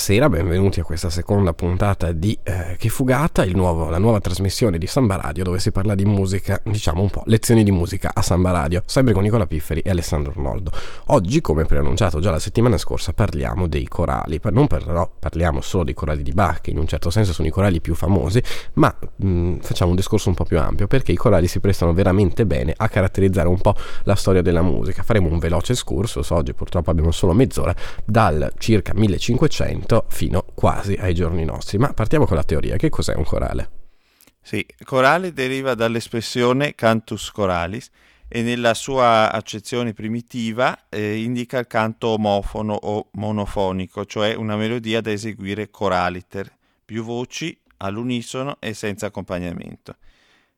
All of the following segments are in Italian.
Buonasera, benvenuti a questa seconda puntata di eh, Che Fugata, nuovo, la nuova trasmissione di Samba Radio dove si parla di musica, diciamo un po' lezioni di musica a Samba Radio, sempre con Nicola Pifferi e Alessandro Arnoldo. Oggi, come preannunciato già la settimana scorsa, parliamo dei corali, non però parliamo solo dei corali di Bach, che in un certo senso sono i corali più famosi, ma mh, mm, facciamo un discorso un po' più ampio perché i corali si prestano veramente bene a caratterizzare un po' la storia della musica. Faremo un veloce excursus, oggi purtroppo abbiamo solo mezz'ora, dal circa 1500 Novecento fino quasi ai giorni nostri. Ma partiamo con la teoria. Che cos'è un corale? Sì, corale deriva dall'espressione cantus coralis e nella sua accezione primitiva eh, indica il canto omofono o monofonico, cioè una melodia da eseguire coraliter, più voci all'unisono e senza accompagnamento,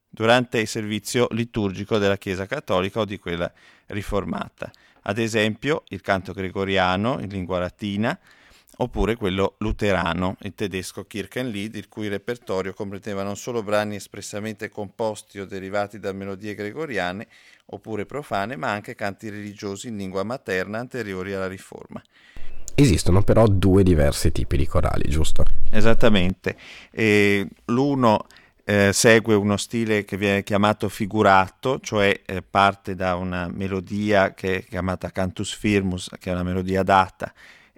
durante il servizio liturgico della Chiesa cattolica o di quella riformata. Ad esempio, il canto gregoriano in lingua latina, oppure quello luterano, il tedesco Kirchenlied, il cui repertorio comprendeva non solo brani espressamente composti o derivati da melodie gregoriane oppure profane, ma anche canti religiosi in lingua materna anteriori alla Riforma. Esistono però due diversi tipi di corali, giusto? Esattamente. E l'uno eh, segue uno stile che viene chiamato figurato, cioè eh, parte da una melodia che è chiamata cantus firmus, che è una melodia data,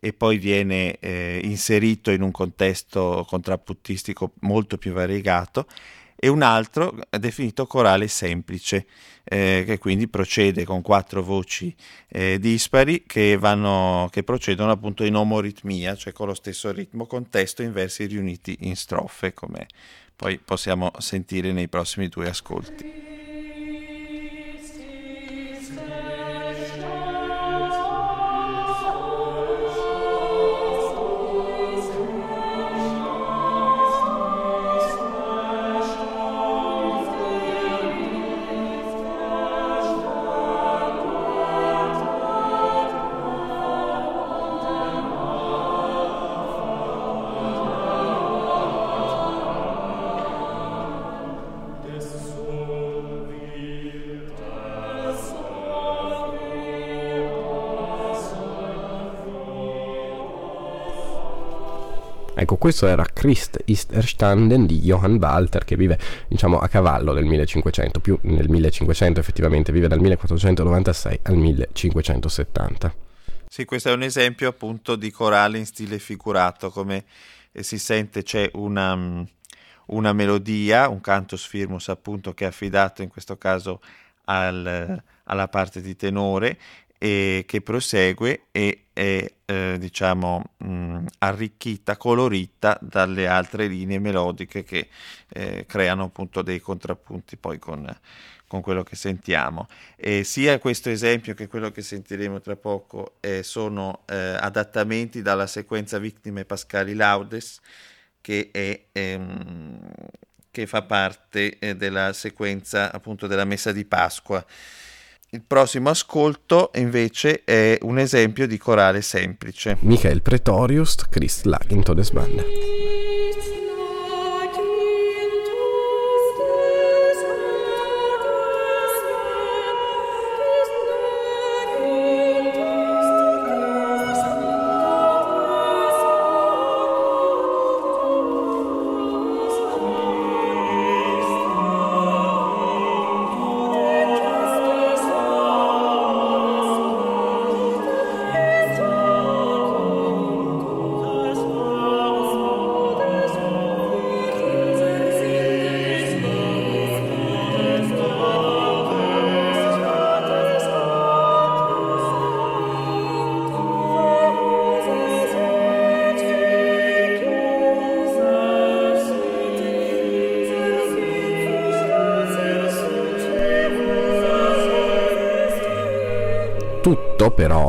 e poi viene eh, inserito in un contesto contrappuntistico molto più variegato e un altro definito corale semplice, eh, che quindi procede con quattro voci eh, dispari che, vanno, che procedono appunto in omoritmia, cioè con lo stesso ritmo con testo in versi riuniti in strofe, come poi possiamo sentire nei prossimi due ascolti. Ecco, questo era Christ ist erstanden di Johann Walter che vive diciamo a cavallo del 1500, più nel 1500 effettivamente, vive dal 1496 al 1570. Sì, questo è un esempio appunto di corale in stile figurato, come si sente c'è una, mm, una melodia, un cantus firmus appunto che è affidato in questo caso al, alla parte di tenore e che prosegue e è eh, diciamo mh, arricchita, colorita dalle altre linee melodiche che eh, creano appunto dei contrappunti poi con, con quello che sentiamo. E sia questo esempio che quello che sentiremo tra poco eh, sono eh, adattamenti dalla sequenza Vittime Pascali Laudes che è ehm, che fa parte eh, della sequenza appunto della messa di Pasqua il prossimo ascolto invece è un esempio di corale semplice. Michael Pretorius, Christ Lagen Todesbande. tutto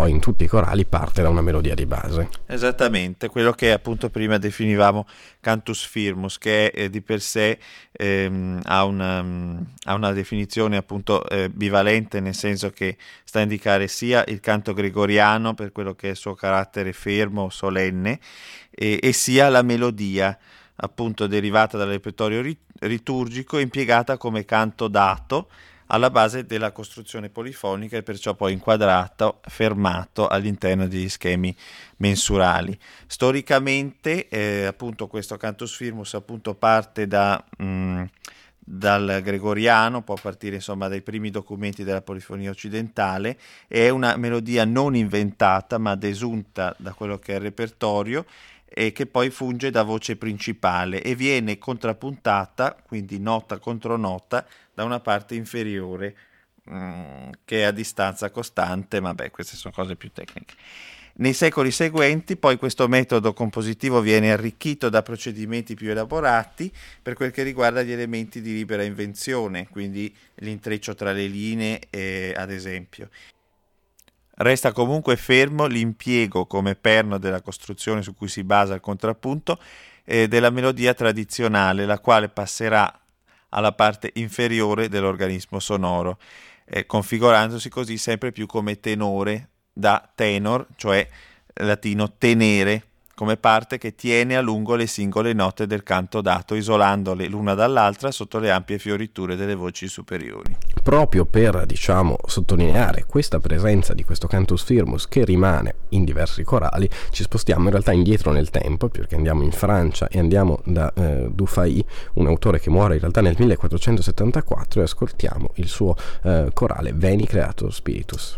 però in tutti i corali parte da una melodia di base. Esattamente, quello che appunto prima definivamo cantus firmus, che è, eh, di per sé ehm, ha, una, ha, una, definizione appunto eh, bivalente, nel senso che sta a indicare sia il canto gregoriano per quello che è il suo carattere fermo, solenne, e, e sia la melodia appunto derivata dal repertorio liturgico impiegata come canto dato alla base della costruzione polifonica e perciò poi inquadrato, fermato all'interno degli schemi mensurali. Storicamente, eh, appunto, questo cantus firmus appunto parte da, mh, mm, dal gregoriano, può partire insomma dai primi documenti della polifonia occidentale, è una melodia non inventata ma desunta da quello che è il repertorio e che poi funge da voce principale e viene contrappuntata, quindi nota contro nota, da una parte inferiore mm, che è a distanza costante, ma beh, queste sono cose più tecniche. Nei secoli seguenti poi questo metodo compositivo viene arricchito da procedimenti più elaborati per quel che riguarda gli elementi di libera invenzione, quindi l'intreccio tra le linee, eh, ad esempio. Resta comunque fermo l'impiego come perno della costruzione su cui si basa il contrappunto eh, della melodia tradizionale, la quale passerà alla parte inferiore dell'organismo sonoro, eh, configurandosi così sempre più come tenore da tenor, cioè latino tenere, come parte che tiene a lungo le singole note del canto dato, isolandole l'una dall'altra sotto le ampie fioriture delle voci superiori. Proprio per, diciamo, sottolineare questa presenza di questo cantus firmus che rimane in diversi corali, ci spostiamo in realtà indietro nel tempo, perché andiamo in Francia e andiamo da eh, Dufay, un autore che muore in realtà nel 1474, e ascoltiamo il suo eh, corale Veni Creator Spiritus.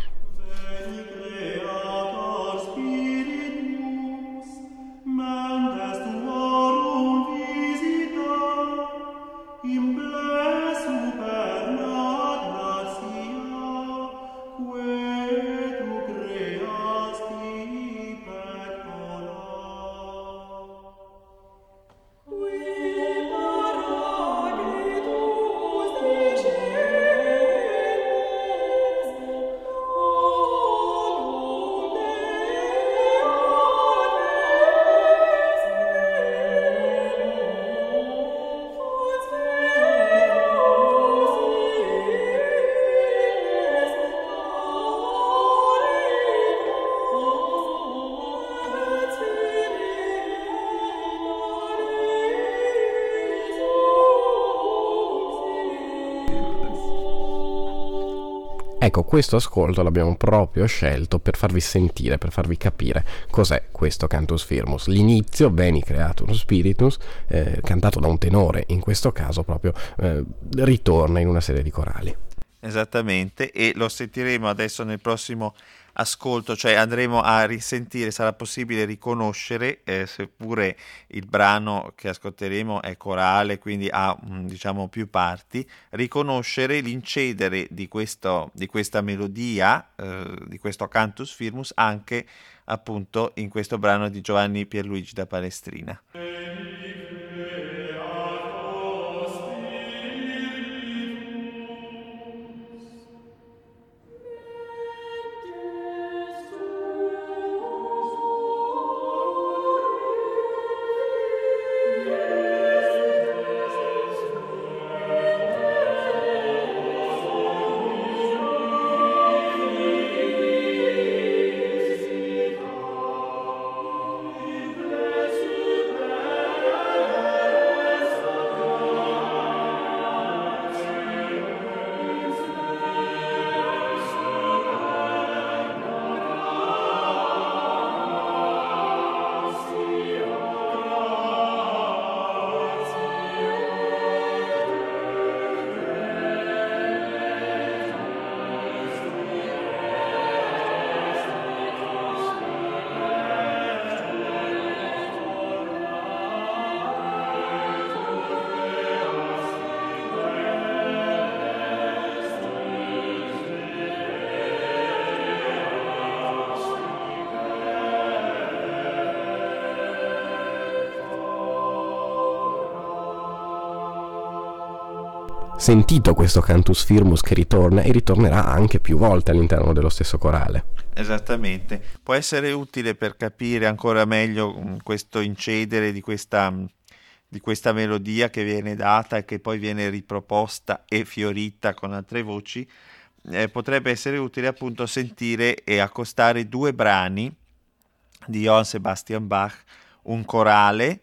Ecco, questo ascolto l'abbiamo proprio scelto per farvi sentire, per farvi capire cos'è questo Cantus Firmus. L'inizio, Veni Creatum Spiritus, eh, cantato da un tenore, in questo caso proprio eh, ritorna in una serie di corali. Esattamente, e lo sentiremo adesso nel prossimo ascolto, cioè andremo a risentire, sarà possibile riconoscere, eh, seppure il brano che ascolteremo è corale, quindi ha mm, diciamo più parti, riconoscere l'incedere di, questo, di questa melodia, eh, di questo cantus firmus, anche appunto in questo brano di Giovanni Pierluigi da Palestrina. Sentito questo cantus firmus che ritorna e ritornerà anche più volte all'interno dello stesso corale. Esattamente, può essere utile per capire ancora meglio mm, questo incedere di questa, mm, di questa melodia che viene data e che poi viene riproposta e fiorita con altre voci. Eh, potrebbe essere utile appunto sentire e accostare due brani di Johann Sebastian Bach, un corale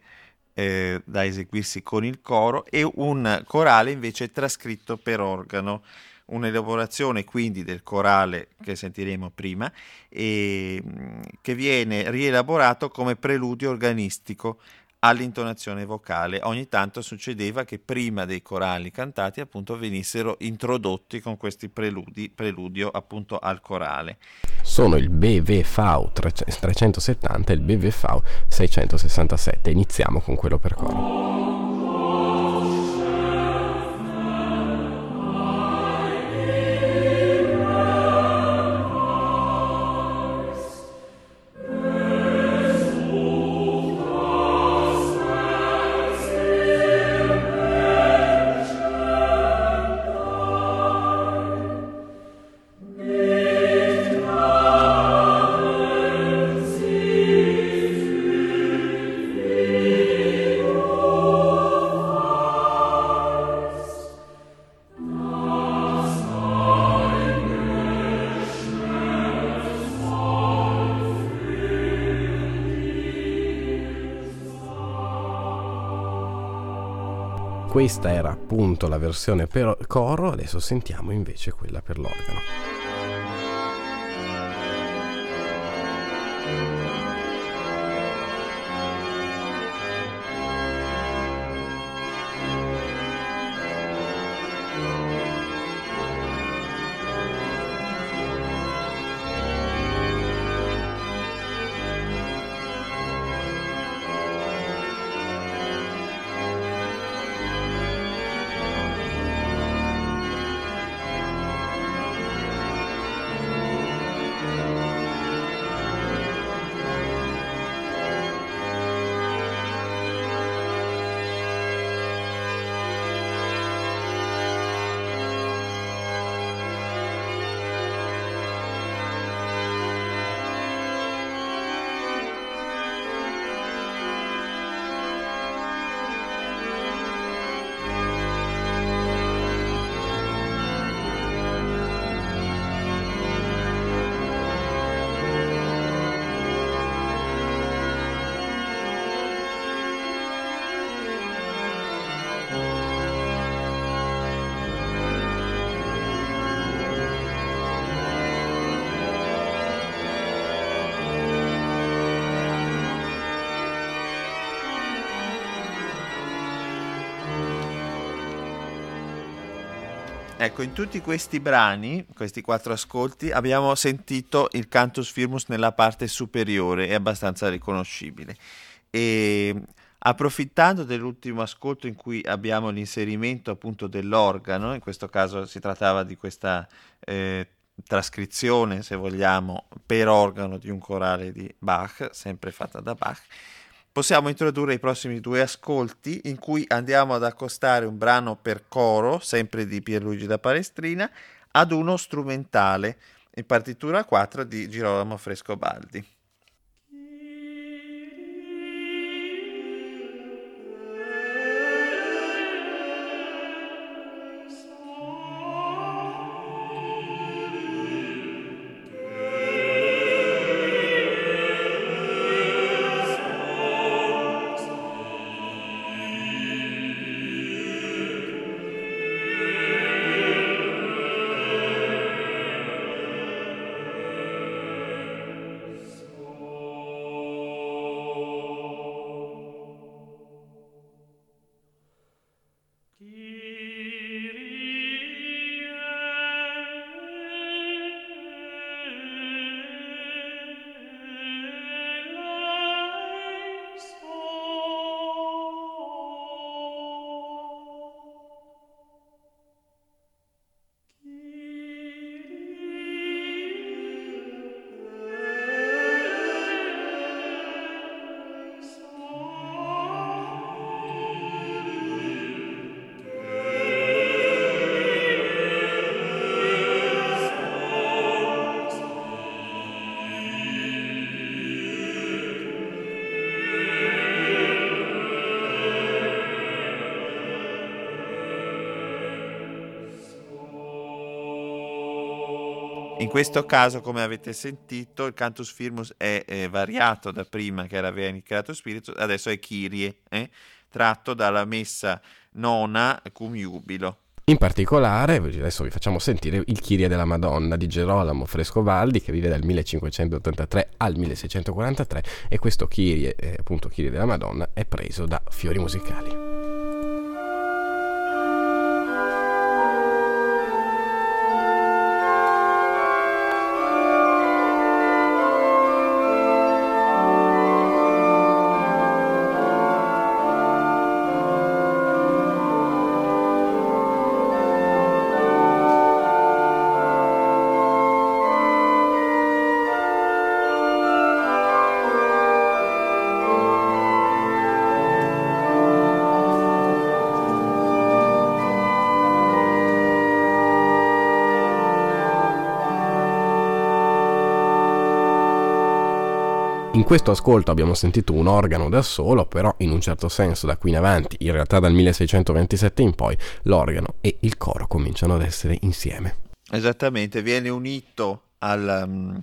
eh, da eseguirsi con il coro e un corale invece trascritto per organo, un'elaborazione quindi del corale che sentiremo prima e mm, che viene rielaborato come preludio organistico all'intonazione vocale. Ogni tanto succedeva che prima dei corali cantati appunto venissero introdotti con questi preludi, preludio appunto al corale. Sono il BVV 370 e il BVV 667. Iniziamo con quello per coro. Versione per coro, adesso sentiamo invece quella per l'organo. Ecco, in tutti questi brani, questi quattro ascolti, abbiamo sentito il cantus firmus nella parte superiore, è abbastanza riconoscibile. E approfittando dell'ultimo ascolto in cui abbiamo l'inserimento appunto dell'organo, in questo caso si trattava di questa eh, trascrizione, se vogliamo, per organo di un corale di Bach, sempre fatta da Bach, possiamo introdurre i prossimi due ascolti in cui andiamo ad accostare un brano per coro, sempre di Pierluigi da Palestrina, ad uno strumentale, in partitura 4 di Girolamo Frescobaldi. In questo caso, come avete sentito, il cantus firmus è, è variato da prima che era Veni Creato Spirito, adesso è Kyrie, eh? tratto dalla messa nona cum jubilo. In particolare, adesso vi facciamo sentire il Kyrie della Madonna di Gerolamo Frescovaldi che vive dal 1583 al 1643 e questo Kyrie, eh, appunto Kyrie della Madonna, è preso da fiori musicali. Questo ascolto abbiamo sentito un organo da solo, però in un certo senso da qui in avanti, in realtà dal 1627 in poi, l'organo e il coro cominciano ad essere insieme. Esattamente, viene unito al, um,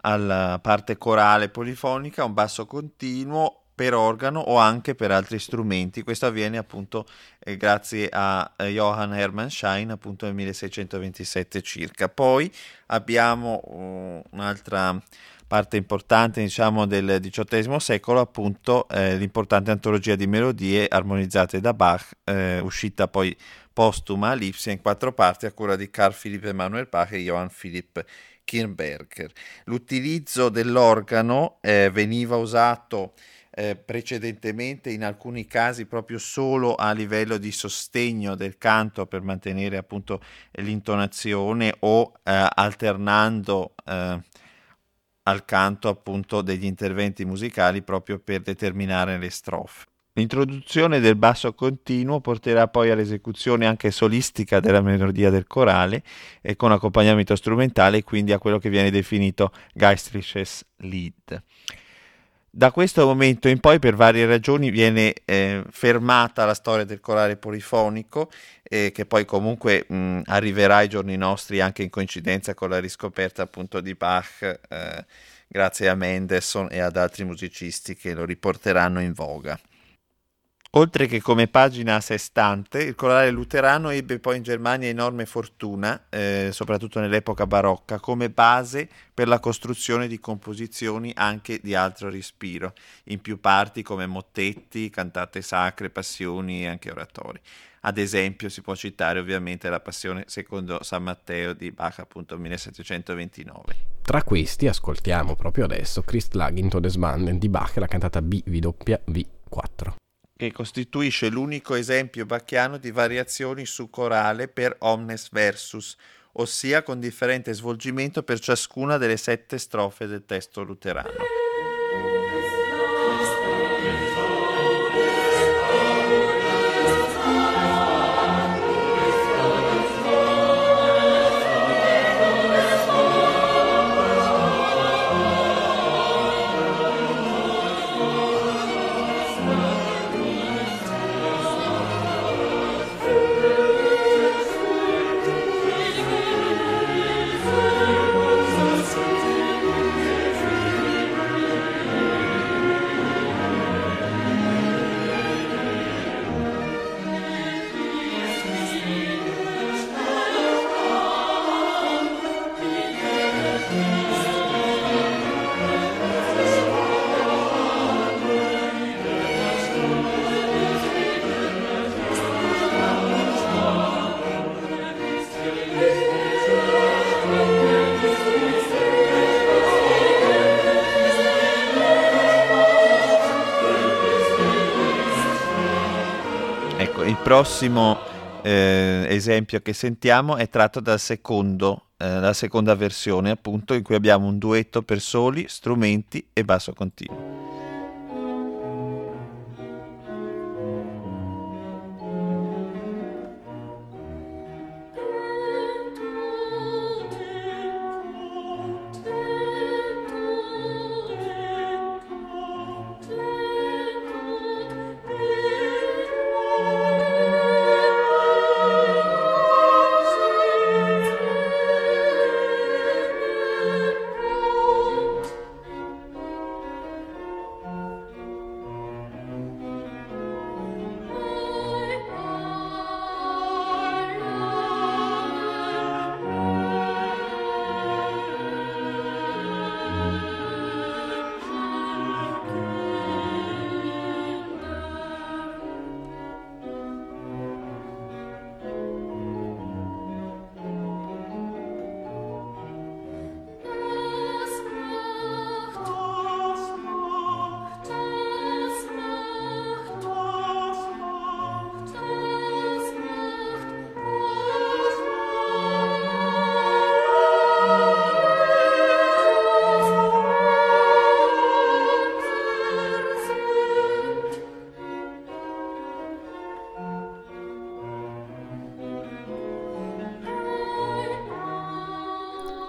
alla parte corale polifonica un basso continuo per organo o anche per altri strumenti. Questo avviene appunto eh, grazie a eh, Johann Hermann Schein appunto nel 1627 circa. Poi abbiamo uh, un'altra parte importante diciamo, del XVIII secolo, appunto eh, l'importante antologia di melodie armonizzate da Bach, eh, uscita poi postuma a Lipsia in quattro parti a cura di Carl Philipp Emanuel Bach e Johann Philipp Kirnberger. L'utilizzo dell'organo eh, veniva usato eh, precedentemente in alcuni casi proprio solo a livello di sostegno del canto per mantenere appunto l'intonazione o eh, alternando eh, al canto appunto degli interventi musicali proprio per determinare le strofe. L'introduzione del basso continuo porterà poi all'esecuzione anche solistica della melodia del corale e con accompagnamento strumentale, quindi a quello che viene definito Geistliches Lied. Da questo momento in poi, per varie ragioni, viene eh, fermata la storia del corale polifonico, eh, che poi comunque mh, arriverà ai giorni nostri anche in coincidenza con la riscoperta appunto di Bach, eh, grazie a Mendelssohn e ad altri musicisti che lo riporteranno in voga. Oltre che come pagina a sé stante, il corale luterano ebbe poi in Germania enorme fortuna, eh, soprattutto nell'epoca barocca, come base per la costruzione di composizioni anche di altro respiro, in più parti come mottetti, cantate sacre, passioni e anche oratori. Ad esempio si può citare ovviamente la passione secondo San Matteo di Bach appunto 1729. Tra questi ascoltiamo proprio adesso Christ Lag in Todesbanden di Bach, la cantata BWV4 che costituisce l'unico esempio bacchiano di variazioni su corale per omnes versus, ossia con differente svolgimento per ciascuna delle sette strofe del testo luterano. Prossimo eh, esempio che sentiamo è tratto dal secondo, eh, la seconda versione, appunto, in cui abbiamo un duetto per soli, strumenti e basso continuo.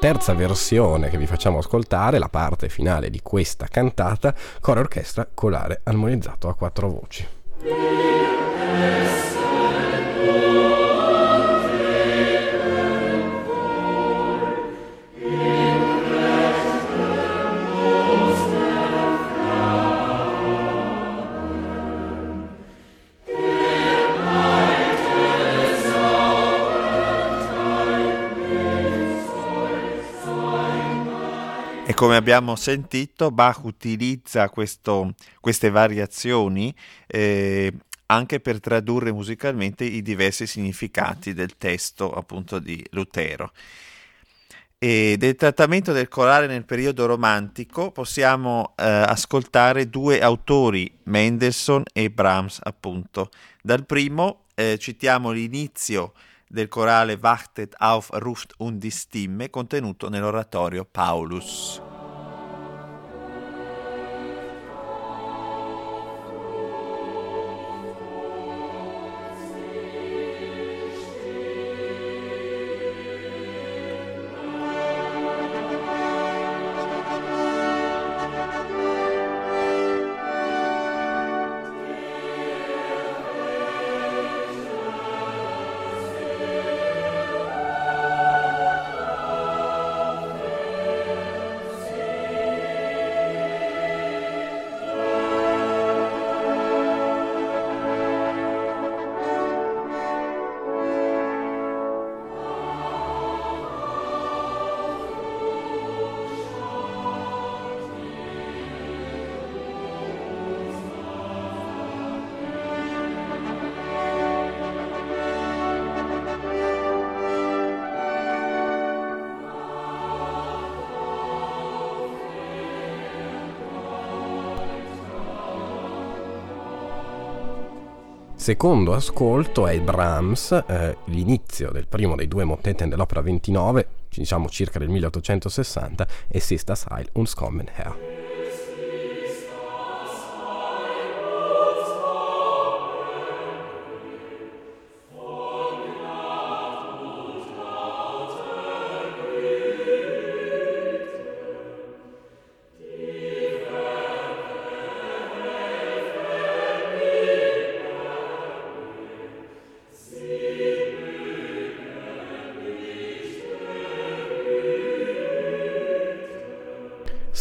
Terza versione che vi facciamo ascoltare, la parte finale di questa cantata, coro orchestra colare armonizzato a quattro voci. Come abbiamo sentito, Bach utilizza questo, queste variazioni eh, anche per tradurre musicalmente i diversi significati del testo appunto di Lutero. E del trattamento del corale nel periodo romantico possiamo eh, ascoltare due autori, Mendelssohn e Brahms appunto. Dal primo eh, citiamo l'inizio del corale Wachtet auf Ruft und die Stimme contenuto nell'oratorio Paulus. Secondo ascolto è Brahms, eh, l'inizio del primo dei due motetten dell'opera 29, diciamo circa del 1860, e Sistas Heil uns kommen her.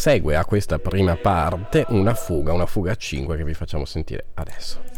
Segue a questa prima parte una fuga, una fuga a 5 che vi facciamo sentire adesso.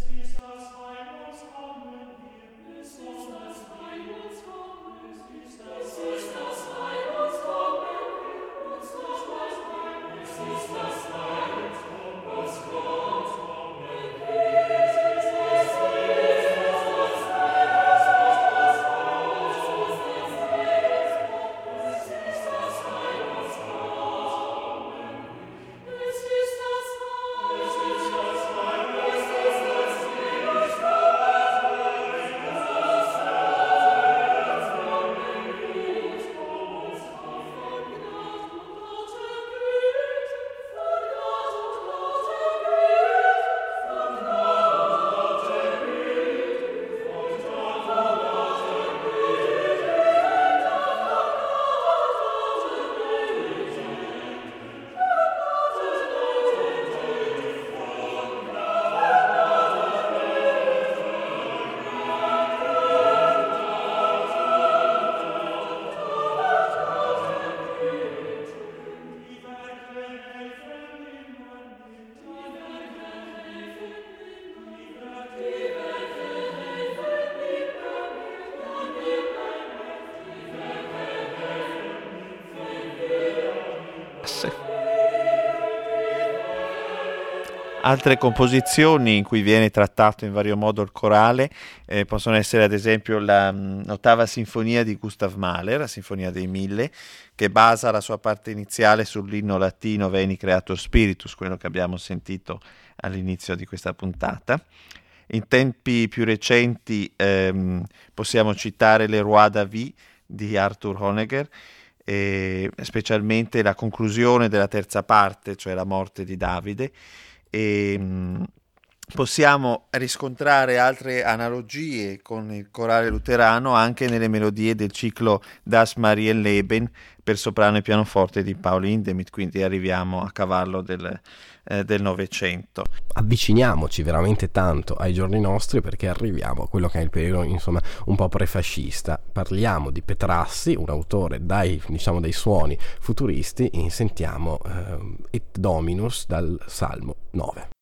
Altre composizioni in cui viene trattato in vario modo il corale eh, possono essere ad esempio mm, l'ottava sinfonia di Gustav Mahler, la Sinfonia dei Mille, che basa la sua parte iniziale sull'inno latino Veni Creator Spiritus, quello che abbiamo sentito all'inizio di questa puntata. In tempi più recenti ehm, possiamo citare Le Roi d'Avis di Arthur Honegger, specialmente la conclusione della terza parte, cioè la morte di Davide, e, possiamo riscontrare altre analogie con il corale luterano anche nelle melodie del ciclo Das Marienleben per soprano e pianoforte di Paolo Hindemith, quindi arriviamo a cavallo del, eh, del Novecento. Avviciniamoci veramente tanto ai giorni nostri perché arriviamo a quello che è il periodo insomma un po' prefascista. Parliamo di Petrassi, un autore dai, diciamo, dai suoni futuristi, e sentiamo eh, Et Dominus dal Salmo 9.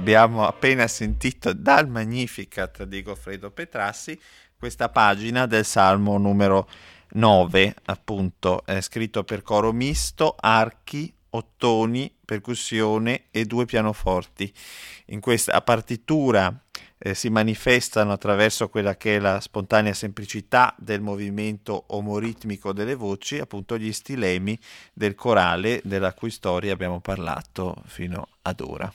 Abbiamo appena sentito dal Magnificat di Goffredo Petrassi questa pagina del Salmo numero 9, appunto, è scritto per coro misto, archi, ottoni, percussione e due pianoforti. In questa partitura eh, si manifestano attraverso quella che è la spontanea semplicità del movimento omoritmico delle voci, appunto gli stilemi del corale della cui storia abbiamo parlato fino ad ora.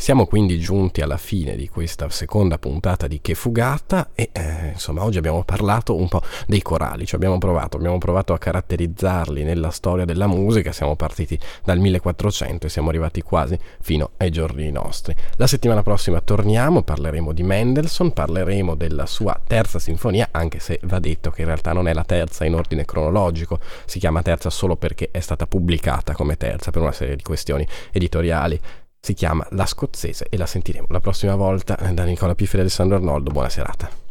Siamo quindi giunti alla fine di questa seconda puntata di Che Fugata e eh, insomma oggi abbiamo parlato un po' dei corali, ci abbiamo provato, abbiamo provato a caratterizzarli nella storia della musica, siamo partiti dal 1400 e siamo arrivati quasi fino ai giorni nostri. La settimana prossima torniamo, parleremo di Mendelssohn, parleremo della sua terza sinfonia, anche se va detto che in realtà non è la terza in ordine cronologico, si chiama terza solo perché è stata pubblicata come terza per una serie di questioni editoriali si chiama La Scozzese e la sentiremo la prossima volta da Nicola Pifferi e Alessandro Arnoldo. Buona serata.